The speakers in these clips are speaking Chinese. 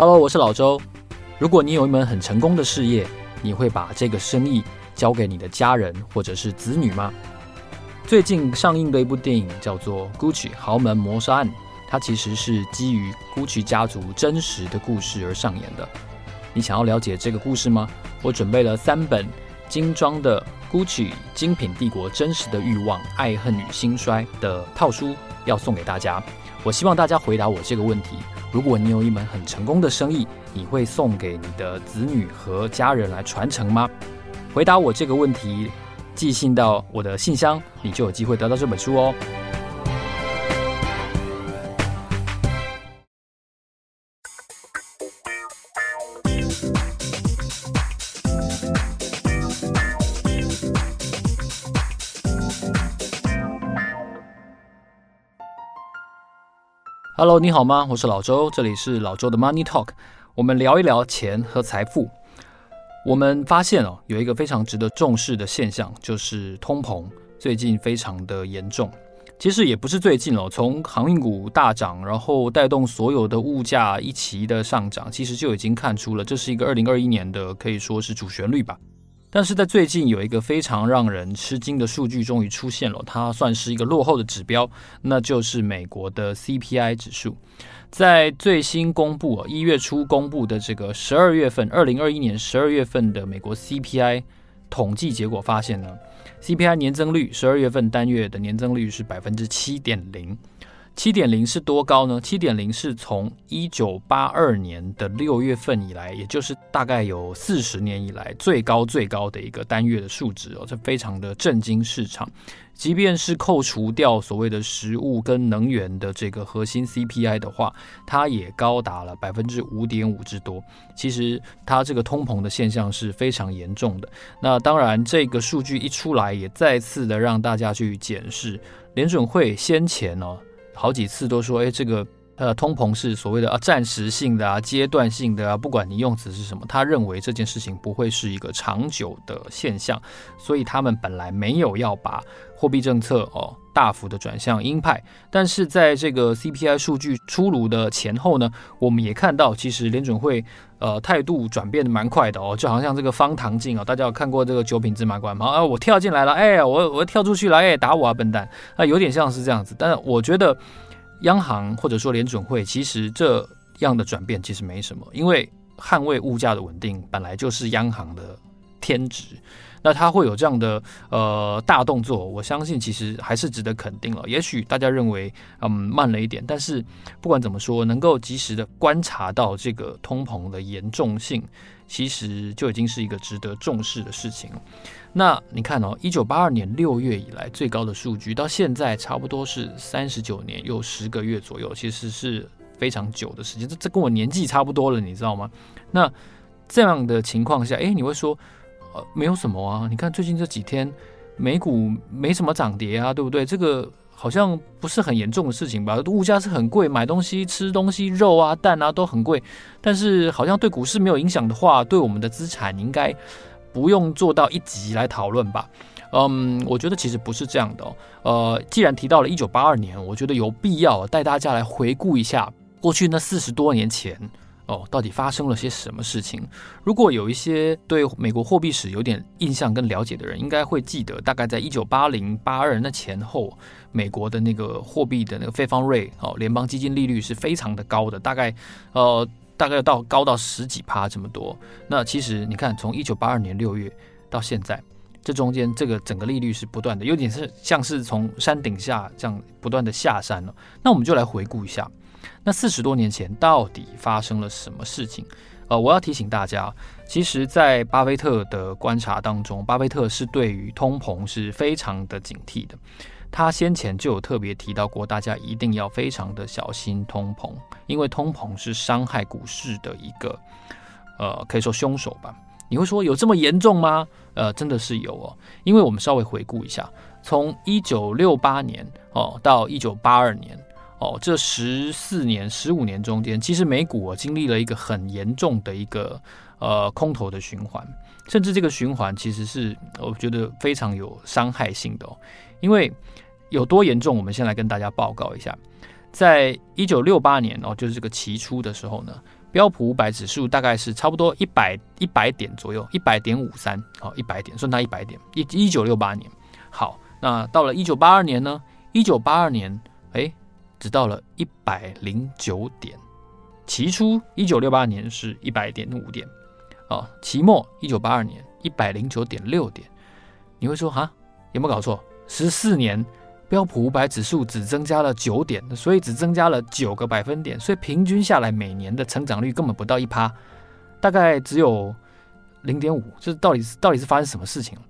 Hello，我是老周。如果你有一门很成功的事业，你会把这个生意交给你的家人或者是子女吗？最近上映的一部电影叫做《Gucci 豪门谋杀案》，它其实是基于 Gucci 家族真实的故事而上演的。你想要了解这个故事吗？我准备了三本精装的 Gucci 精品帝国真实的欲望、爱恨与兴衰的套书，要送给大家。我希望大家回答我这个问题。如果你有一门很成功的生意，你会送给你的子女和家人来传承吗？回答我这个问题，寄信到我的信箱，你就有机会得到这本书哦。Hello，你好吗？我是老周，这里是老周的 Money Talk。我们聊一聊钱和财富。我们发现哦，有一个非常值得重视的现象，就是通膨最近非常的严重。其实也不是最近哦，从航运股大涨，然后带动所有的物价一齐的上涨，其实就已经看出了这是一个二零二一年的可以说是主旋律吧。但是在最近有一个非常让人吃惊的数据终于出现了，它算是一个落后的指标，那就是美国的 CPI 指数。在最新公布，一月初公布的这个十二月份，二零二一年十二月份的美国 CPI 统计结果发现呢，CPI 年增率十二月份单月的年增率是百分之七点零。七点零是多高呢？七点零是从一九八二年的六月份以来，也就是大概有四十年以来最高最高的一个单月的数值哦，这非常的震惊市场。即便是扣除掉所谓的食物跟能源的这个核心 CPI 的话，它也高达了百分之五点五之多。其实它这个通膨的现象是非常严重的。那当然，这个数据一出来，也再次的让大家去检视联准会先前呢、好几次都说，哎，这个呃，通膨是所谓的啊，暂时性的啊，阶段性的啊，不管你用词是什么，他认为这件事情不会是一个长久的现象，所以他们本来没有要把货币政策哦大幅的转向鹰派。但是在这个 CPI 数据出炉的前后呢，我们也看到，其实联准会呃态度转变的蛮快的哦，就好像这个方唐镜哦，大家有看过这个九品芝麻官吗？啊，我跳进来了，哎，我我跳出去了，哎，打我啊，笨蛋！啊，有点像是这样子，但是我觉得。央行或者说联准会，其实这样的转变其实没什么，因为捍卫物价的稳定本来就是央行的天职。那它会有这样的呃大动作，我相信其实还是值得肯定了。也许大家认为嗯慢了一点，但是不管怎么说，能够及时的观察到这个通膨的严重性，其实就已经是一个值得重视的事情了。那你看哦，一九八二年六月以来最高的数据，到现在差不多是三十九年又十个月左右，其实是非常久的时间。这这跟我年纪差不多了，你知道吗？那这样的情况下，诶，你会说？呃，没有什么啊。你看最近这几天，美股没什么涨跌啊，对不对？这个好像不是很严重的事情吧？物价是很贵，买东西、吃东西、肉啊、蛋啊都很贵。但是好像对股市没有影响的话，对我们的资产应该不用做到一级来讨论吧？嗯，我觉得其实不是这样的。呃，既然提到了一九八二年，我觉得有必要带大家来回顾一下过去那四十多年前。哦，到底发生了些什么事情？如果有一些对美国货币史有点印象跟了解的人，应该会记得，大概在一九八零八二那前后，美国的那个货币的那个费方瑞哦，联邦基金利率是非常的高的，大概呃大概到高到十几趴这么多。那其实你看，从一九八二年六月到现在，这中间这个整个利率是不断的，有点是像是从山顶下这样不断的下山了。那我们就来回顾一下。那四十多年前到底发生了什么事情？呃，我要提醒大家，其实，在巴菲特的观察当中，巴菲特是对于通膨是非常的警惕的。他先前就有特别提到过，大家一定要非常的小心通膨，因为通膨是伤害股市的一个，呃，可以说凶手吧。你会说有这么严重吗？呃，真的是有哦，因为我们稍微回顾一下，从一九六八年哦到一九八二年。哦，这十四年、十五年中间，其实美股啊经历了一个很严重的一个呃空头的循环，甚至这个循环其实是我觉得非常有伤害性的哦。因为有多严重，我们先来跟大家报告一下。在一九六八年哦，就是这个期初的时候呢，标普五百指数大概是差不多一百一百点左右，一百点五三，好，一百点，算它一百点。一一九六八年，好，那到了一九八二年呢？一九八二年，哎，只到了一百零九点。期初一九六八年是一百点五点，哦，期末一九八二年一百零九点六点。你会说哈，有没有搞错？十四年。标普五百指数只增加了九点，所以只增加了九个百分点，所以平均下来每年的成长率根本不到一趴，大概只有零点五。这到底是到底是发生什么事情了？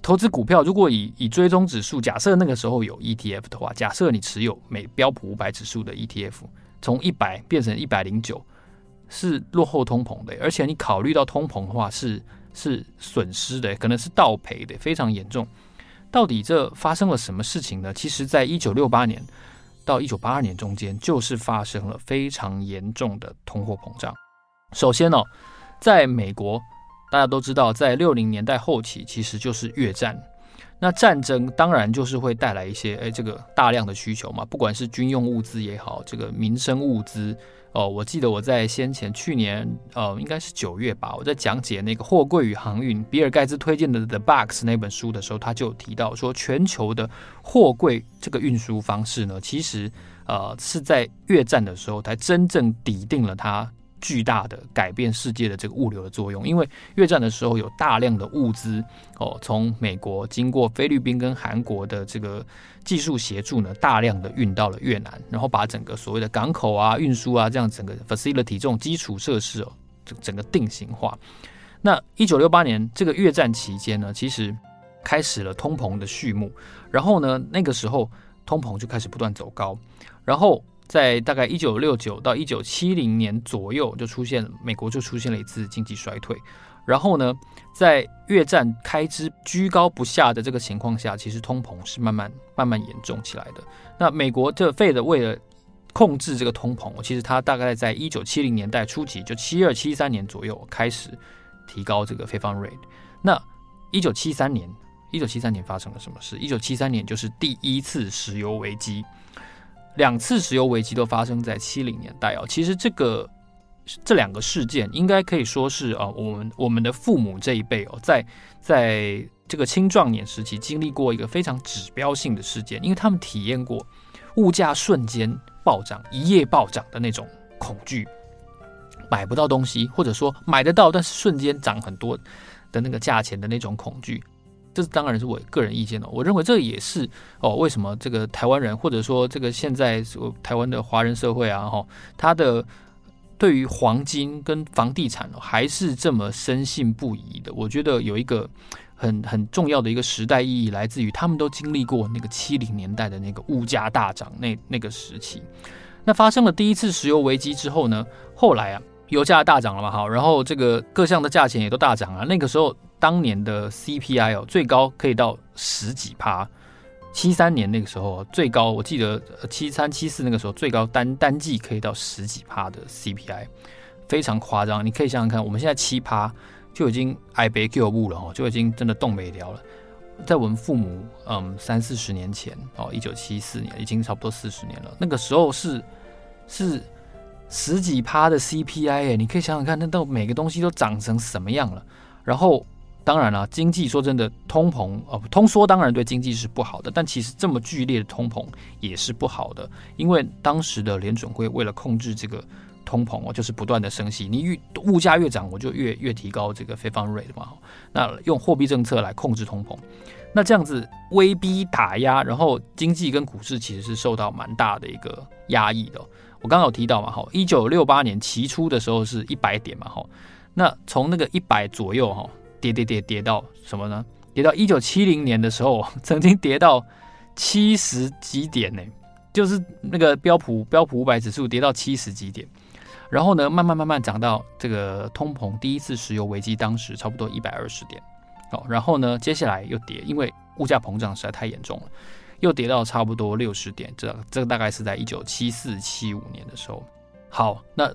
投资股票如果以以追踪指数，假设那个时候有 ETF 的话，假设你持有美标普五百指数的 ETF，从一百变成一百零九，是落后通膨的，而且你考虑到通膨的话是是损失的，可能是倒赔的，非常严重。到底这发生了什么事情呢？其实，在一九六八年到一九八二年中间，就是发生了非常严重的通货膨胀。首先呢、哦，在美国，大家都知道，在六零年代后期，其实就是越战。那战争当然就是会带来一些，哎，这个大量的需求嘛，不管是军用物资也好，这个民生物资。哦，我记得我在先前去年，呃，应该是九月吧，我在讲解那个货柜与航运，比尔盖茨推荐的《The Box》那本书的时候，他就提到说，全球的货柜这个运输方式呢，其实呃是在越战的时候才真正抵定了它。巨大的改变世界的这个物流的作用，因为越战的时候有大量的物资哦，从美国经过菲律宾跟韩国的这个技术协助呢，大量的运到了越南，然后把整个所谓的港口啊、运输啊这样整个 facility 这种基础设施哦，整整个定型化。那一九六八年这个越战期间呢，其实开始了通膨的序幕，然后呢，那个时候通膨就开始不断走高，然后。在大概一九六九到一九七零年左右，就出现美国就出现了一次经济衰退。然后呢，在越战开支居高不下的这个情况下，其实通膨是慢慢慢慢严重起来的。那美国这 Fed 为了控制这个通膨，其实它大概在一九七零年代初期，就七二七三年左右开始提高这个 Fed Fund Rate。那一九七三年，一九七三年发生了什么事？一九七三年就是第一次石油危机。两次石油危机都发生在七零年代哦，其实这个这两个事件应该可以说是啊，我们我们的父母这一辈哦，在在这个青壮年时期经历过一个非常指标性的事件，因为他们体验过物价瞬间暴涨、一夜暴涨的那种恐惧，买不到东西，或者说买得到但是瞬间涨很多的那个价钱的那种恐惧。这当然是我个人意见了。我认为这也是哦，为什么这个台湾人，或者说这个现在台湾的华人社会啊，哈，他的对于黄金跟房地产还是这么深信不疑的。我觉得有一个很很重要的一个时代意义，来自于他们都经历过那个七零年代的那个物价大涨那那个时期。那发生了第一次石油危机之后呢，后来啊，油价大涨了嘛，哈，然后这个各项的价钱也都大涨了。那个时候。当年的 CPI 哦，最高可以到十几趴。七三年那个时候最高，我记得七三七四那个时候最高单单季可以到十几趴的 CPI，非常夸张。你可以想想看，我们现在七趴就已经挨杯救不了哦，就已经真的动没掉了。在我们父母嗯三四十年前哦，一九七四年已经差不多四十年了，那个时候是是十几趴的 CPI 哎，你可以想想看，那到每个东西都涨成什么样了，然后。当然了，经济说真的，通膨呃，通缩当然对经济是不好的，但其实这么剧烈的通膨也是不好的，因为当时的联准会为了控制这个通膨哦，就是不断的升息，你越物价越涨，我就越越提高这个非方 Rate 嘛，那用货币政策来控制通膨，那这样子威逼打压，然后经济跟股市其实是受到蛮大的一个压抑的。我刚刚有提到嘛，哈，一九六八年期初的时候是一百点嘛，哈，那从那个一百左右哈。跌跌跌跌到什么呢？跌到一九七零年的时候，曾经跌到七十几点呢，就是那个标普标普五百指数跌到七十几点，然后呢，慢慢慢慢涨到这个通膨第一次石油危机当时差不多一百二十点，哦，然后呢，接下来又跌，因为物价膨胀实在太严重了，又跌到差不多六十点，这这个大概是在一九七四七五年的时候。好，那。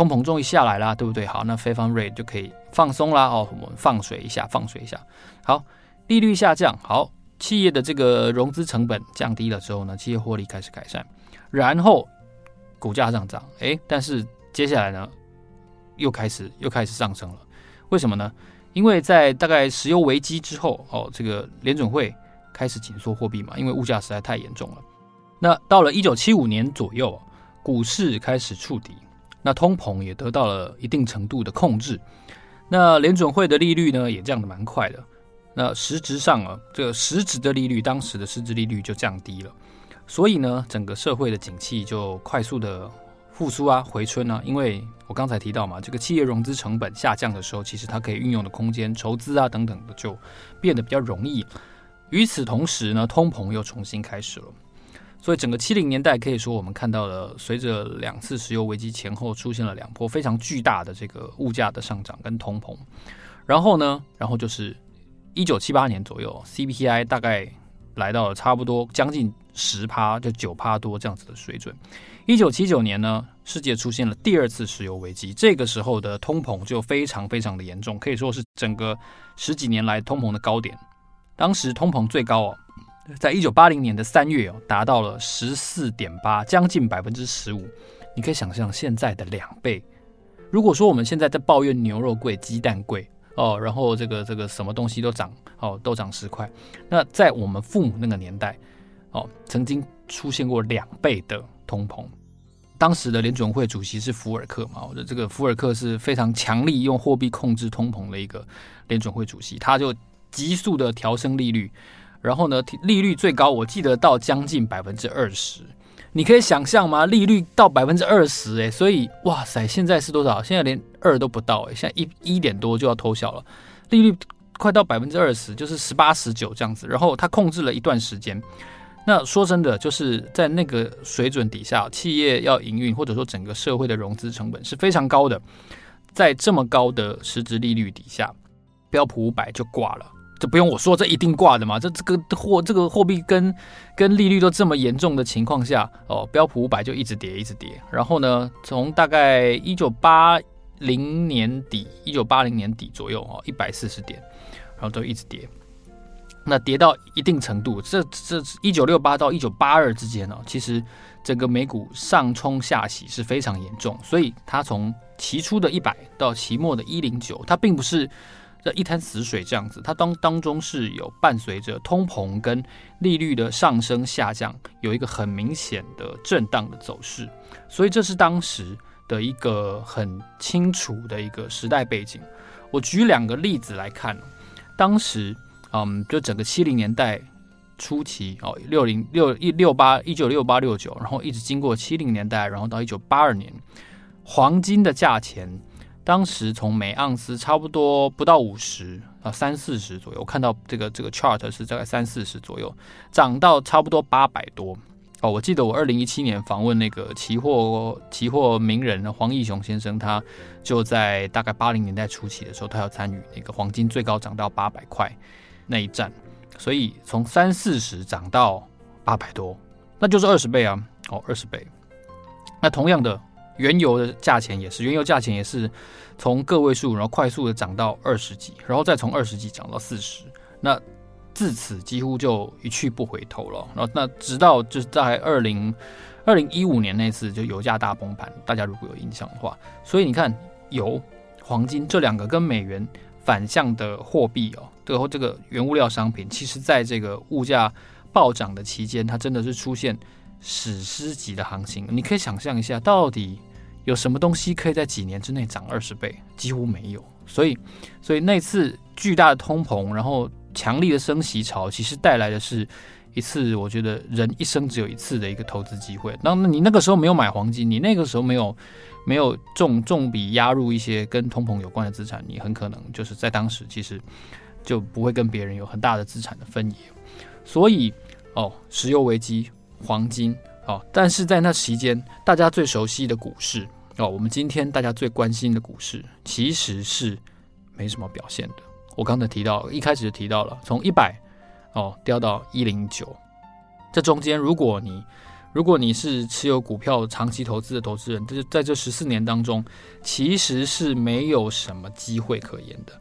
通膨终于下来啦，对不对？好，那 Fed Fund Rate 就可以放松啦。哦，我们放水一下，放水一下。好，利率下降，好，企业的这个融资成本降低了之后呢，企业获利开始改善，然后股价上涨。诶，但是接下来呢，又开始又开始上升了。为什么呢？因为在大概石油危机之后，哦，这个联准会开始紧缩货币嘛，因为物价实在太严重了。那到了一九七五年左右，股市开始触底，那通膨也得到了一定程度的控制。那联准会的利率呢，也降得蛮快的。那实质上啊，这个实质的利率，当时的实质利率就降低了。所以呢，整个社会的景气就快速的复苏啊，回春啊。因为我刚才提到嘛，这个企业融资成本下降的时候，其实它可以运用的空间、筹资啊等等的就变得比较容易。与此同时呢，通膨又重新开始了。所以整个七零年代可以说，我们看到了随着两次石油危机前后出现了两波非常巨大的这个物价的上涨跟通膨。然后呢，然后就是一九七八年左右，CPI 大概来到了差不多将近十趴，就九趴多这样子的水准。一九七九年呢，世界出现了第二次石油危机，这个时候的通膨就非常非常的严重，可以说是整个十几年来通膨的高点。当时通膨最高哦。在一九八零年的三月哦，达到了十四点八，将近百分之十五。你可以想象现在的两倍。如果说我们现在在抱怨牛肉贵、鸡蛋贵哦，然后这个这个什么东西都涨哦，都涨十块，那在我们父母那个年代哦，曾经出现过两倍的通膨。当时的联准会主席是福尔克嘛，我的这个福尔克是非常强力用货币控制通膨的一个联准会主席，他就急速的调升利率。然后呢，利率最高，我记得到将近百分之二十，你可以想象吗？利率到百分之二十，哎，所以哇塞，现在是多少？现在连二都不到，哎，现在一一点多就要偷笑了，利率快到百分之二十，就是十八、十九这样子。然后他控制了一段时间，那说真的，就是在那个水准底下，企业要营运或者说整个社会的融资成本是非常高的，在这么高的实质利率底下，标普五百就挂了。这不用我说，这一定挂的嘛。这这个货这个货币跟跟利率都这么严重的情况下，哦，标普五百就一直跌，一直跌。然后呢，从大概一九八零年底，一九八零年底左右，哦，一百四十点，然后都一直跌。那跌到一定程度，这这一九六八到一九八二之间呢，其实整个美股上冲下洗是非常严重。所以它从期初的一百到期末的一零九，它并不是。这一滩死水这样子，它当当中是有伴随着通膨跟利率的上升下降，有一个很明显的震荡的走势，所以这是当时的一个很清楚的一个时代背景。我举两个例子来看，当时，嗯，就整个七零年代初期哦，六零六一六八一九六八六九，然后一直经过七零年代，然后到一九八二年，黄金的价钱。当时从每盎司差不多不到五十啊，三四十左右，我看到这个这个 chart 是大概三四十左右，涨到差不多八百多哦。我记得我二零一七年访问那个期货期货名人黄义雄先生，他就在大概八零年代初期的时候，他要参与那个黄金最高涨到八百块那一战，所以从三四十涨到八百多，那就是二十倍啊，哦，二十倍。那同样的。原油的价钱也是，原油价钱也是从个位数，然后快速的涨到二十几，然后再从二十几涨到四十，那自此几乎就一去不回头了。然后那直到就是在二零二零一五年那次就油价大崩盘，大家如果有印象的话，所以你看油、黄金这两个跟美元反向的货币哦，最后这个原物料商品，其实在这个物价暴涨的期间，它真的是出现史诗级的行情。你可以想象一下，到底。有什么东西可以在几年之内涨二十倍？几乎没有。所以，所以那次巨大的通膨，然后强力的升息潮，其实带来的是一次我觉得人一生只有一次的一个投资机会。那你那个时候没有买黄金，你那个时候没有没有重重笔压入一些跟通膨有关的资产，你很可能就是在当时其实就不会跟别人有很大的资产的分野。所以，哦，石油危机，黄金。哦，但是在那期间，大家最熟悉的股市哦，我们今天大家最关心的股市，其实是没什么表现的。我刚才提到，一开始就提到了，从一百哦掉到一零九，这中间，如果你如果你是持有股票长期投资的投资人，就在这十四年当中，其实是没有什么机会可言的。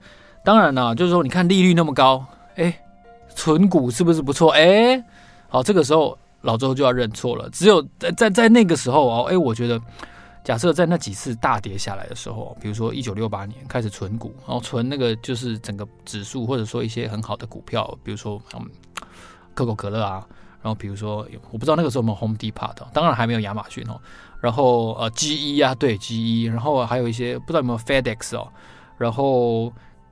当然了，就是说，你看利率那么高，哎，存股是不是不错？哎，好，这个时候。老周就要认错了。只有在在在那个时候哦，哎，我觉得假设在那几次大跌下来的时候，比如说一九六八年开始存股，然后存那个就是整个指数，或者说一些很好的股票，比如说嗯可口可乐啊，然后比如说我不知道那个时候有没有 Home Depot，当然还没有亚马逊哦。然后呃 GE 啊，对 GE，然后还有一些不知道有没有 FedEx 哦，然后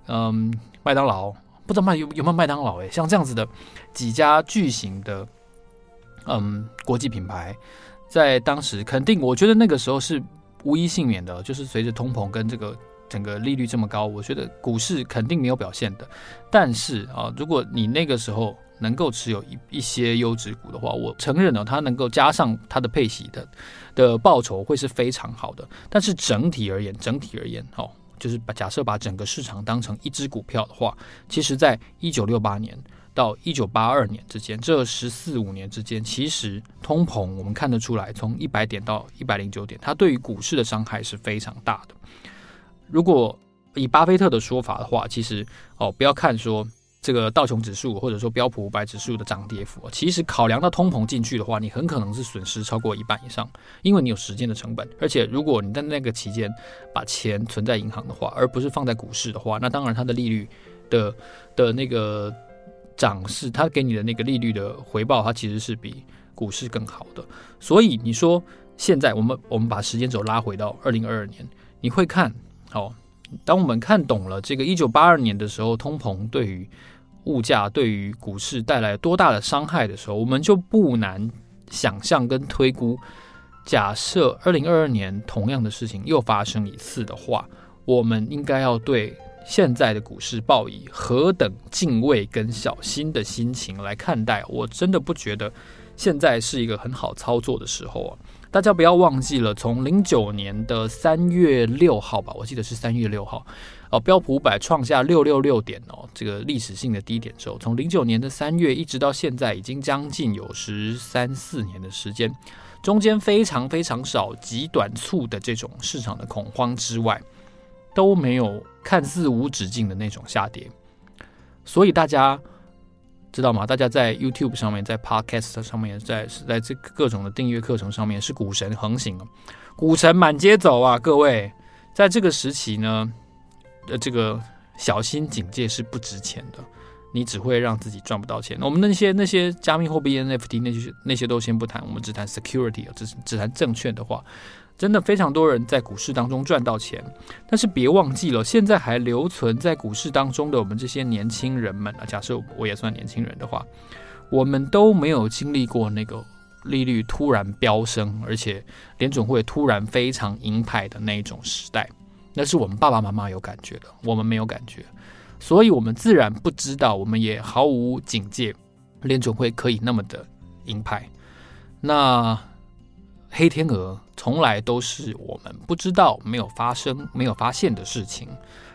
嗯麦当劳，不知道麦有有没有麦当劳诶，像这样子的几家巨型的嗯国际品牌。在当时，肯定我觉得那个时候是无一幸免的，就是随着通膨跟这个整个利率这么高，我觉得股市肯定没有表现的。但是啊，如果你那个时候能够持有一一些优质股的话，我承认呢，它能够加上它的配息的的报酬会是非常好的。但是整体而言，整体而言，哦，就是把假设把整个市场当成一只股票的话，其实在一九六八年。到一九八二年之间，这十四五年之间，其实通膨我们看得出来，从一百点到一百零九点，它对于股市的伤害是非常大的。如果以巴菲特的说法的话，其实哦，不要看说这个道琼指数或者说标普五百指数的涨跌幅，其实考量到通膨进去的话，你很可能是损失超过一半以上，因为你有时间的成本。而且如果你在那个期间把钱存在银行的话，而不是放在股市的话，那当然它的利率的的那个。涨势，它给你的那个利率的回报，它其实是比股市更好的。所以你说现在我们我们把时间轴拉回到二零二二年，你会看哦，当我们看懂了这个一九八二年的时候，通膨对于物价、对于股市带来多大的伤害的时候，我们就不难想象跟推估，假设二零二二年同样的事情又发生一次的话，我们应该要对。现在的股市抱以何等敬畏跟小心的心情来看待，我真的不觉得现在是一个很好操作的时候啊！大家不要忘记了，从零九年的三月六号吧，我记得是三月六号，哦，标普五百创下六六六点哦，这个历史性的低点之后，从零九年的三月一直到现在，已经将近有十三四年的时间，中间非常非常少极短促的这种市场的恐慌之外。都没有看似无止境的那种下跌，所以大家知道吗？大家在 YouTube 上面，在 Podcast 上面，在在这各种的订阅课程上面，是股神横行，股神满街走啊！各位，在这个时期呢，呃，这个小心警戒是不值钱的，你只会让自己赚不到钱。我们那些那些加密货币 NFT 那些那些都先不谈，我们只谈 security，只只谈证券的话。真的非常多人在股市当中赚到钱，但是别忘记了，现在还留存在股市当中的我们这些年轻人们。啊，假设我也算年轻人的话，我们都没有经历过那个利率突然飙升，而且联准会突然非常鹰派的那种时代，那是我们爸爸妈妈有感觉的，我们没有感觉，所以我们自然不知道，我们也毫无警戒，联准会可以那么的鹰派，那。黑天鹅从来都是我们不知道、没有发生、没有发现的事情，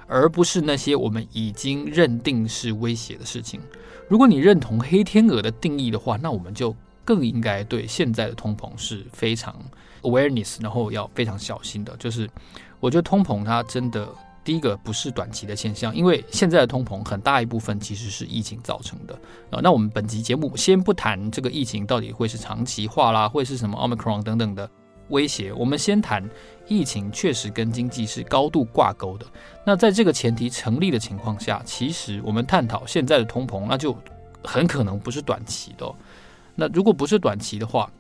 而不是那些我们已经认定是威胁的事情。如果你认同黑天鹅的定义的话，那我们就更应该对现在的通膨是非常 awareness，然后要非常小心的。就是我觉得通膨它真的。第一个不是短期的现象，因为现在的通膨很大一部分其实是疫情造成的啊。那我们本集节目先不谈这个疫情到底会是长期化啦，会是什么 Omicron 等等的威胁，我们先谈疫情确实跟经济是高度挂钩的。那在这个前提成立的情况下，其实我们探讨现在的通膨，那就很可能不是短期的。那如果不是短期的话，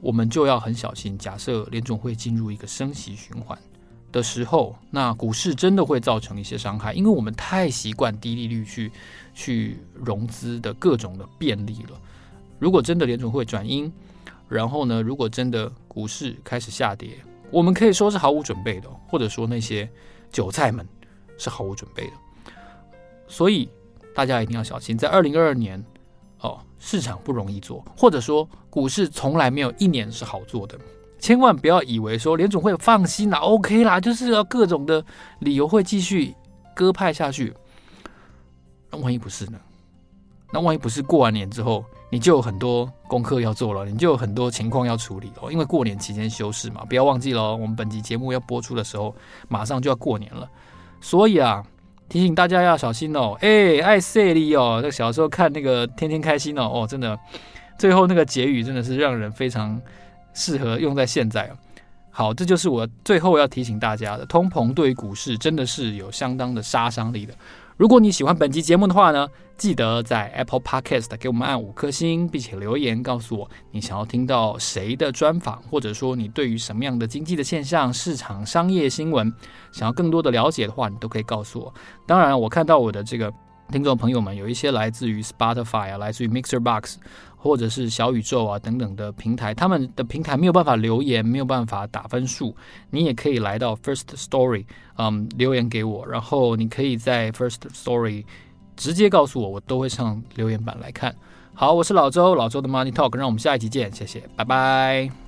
我们就要很小心。假设联总会进入一个升息循环。的时候，那股市真的会造成一些伤害，因为我们太习惯低利率去去融资的各种的便利了。如果真的联准会转鹰，然后呢，如果真的股市开始下跌，我们可以说是毫无准备的，或者说那些韭菜们是毫无准备的。所以大家一定要小心，在二零二二年哦，市场不容易做，或者说股市从来没有一年是好做的。千万不要以为说联总会放心啦，OK 啦，就是要各种的理由会继续鸽派下去。那万一不是呢？那万一不是过完年之后，你就有很多功课要做了，你就有很多情况要处理了。因为过年期间休市嘛，不要忘记了，我们本集节目要播出的时候，马上就要过年了。所以啊，提醒大家要小心哦。哎，爱赛利哦，那小时候看那个天天开心哦，哦，真的，最后那个结语真的是让人非常。适合用在现在好，这就是我最后要提醒大家的，通膨对于股市真的是有相当的杀伤力的。如果你喜欢本期节目的话呢，记得在 Apple Podcast 给我们按五颗星，并且留言告诉我你想要听到谁的专访，或者说你对于什么样的经济的现象、市场、商业新闻想要更多的了解的话，你都可以告诉我。当然，我看到我的这个。听众朋友们，有一些来自于 Spotify 啊，来自于 Mixer Box 或者是小宇宙啊等等的平台，他们的平台没有办法留言，没有办法打分数。你也可以来到 First Story，嗯，留言给我，然后你可以在 First Story 直接告诉我，我都会上留言板来看。好，我是老周，老周的 Money Talk，让我们下一集见，谢谢，拜拜。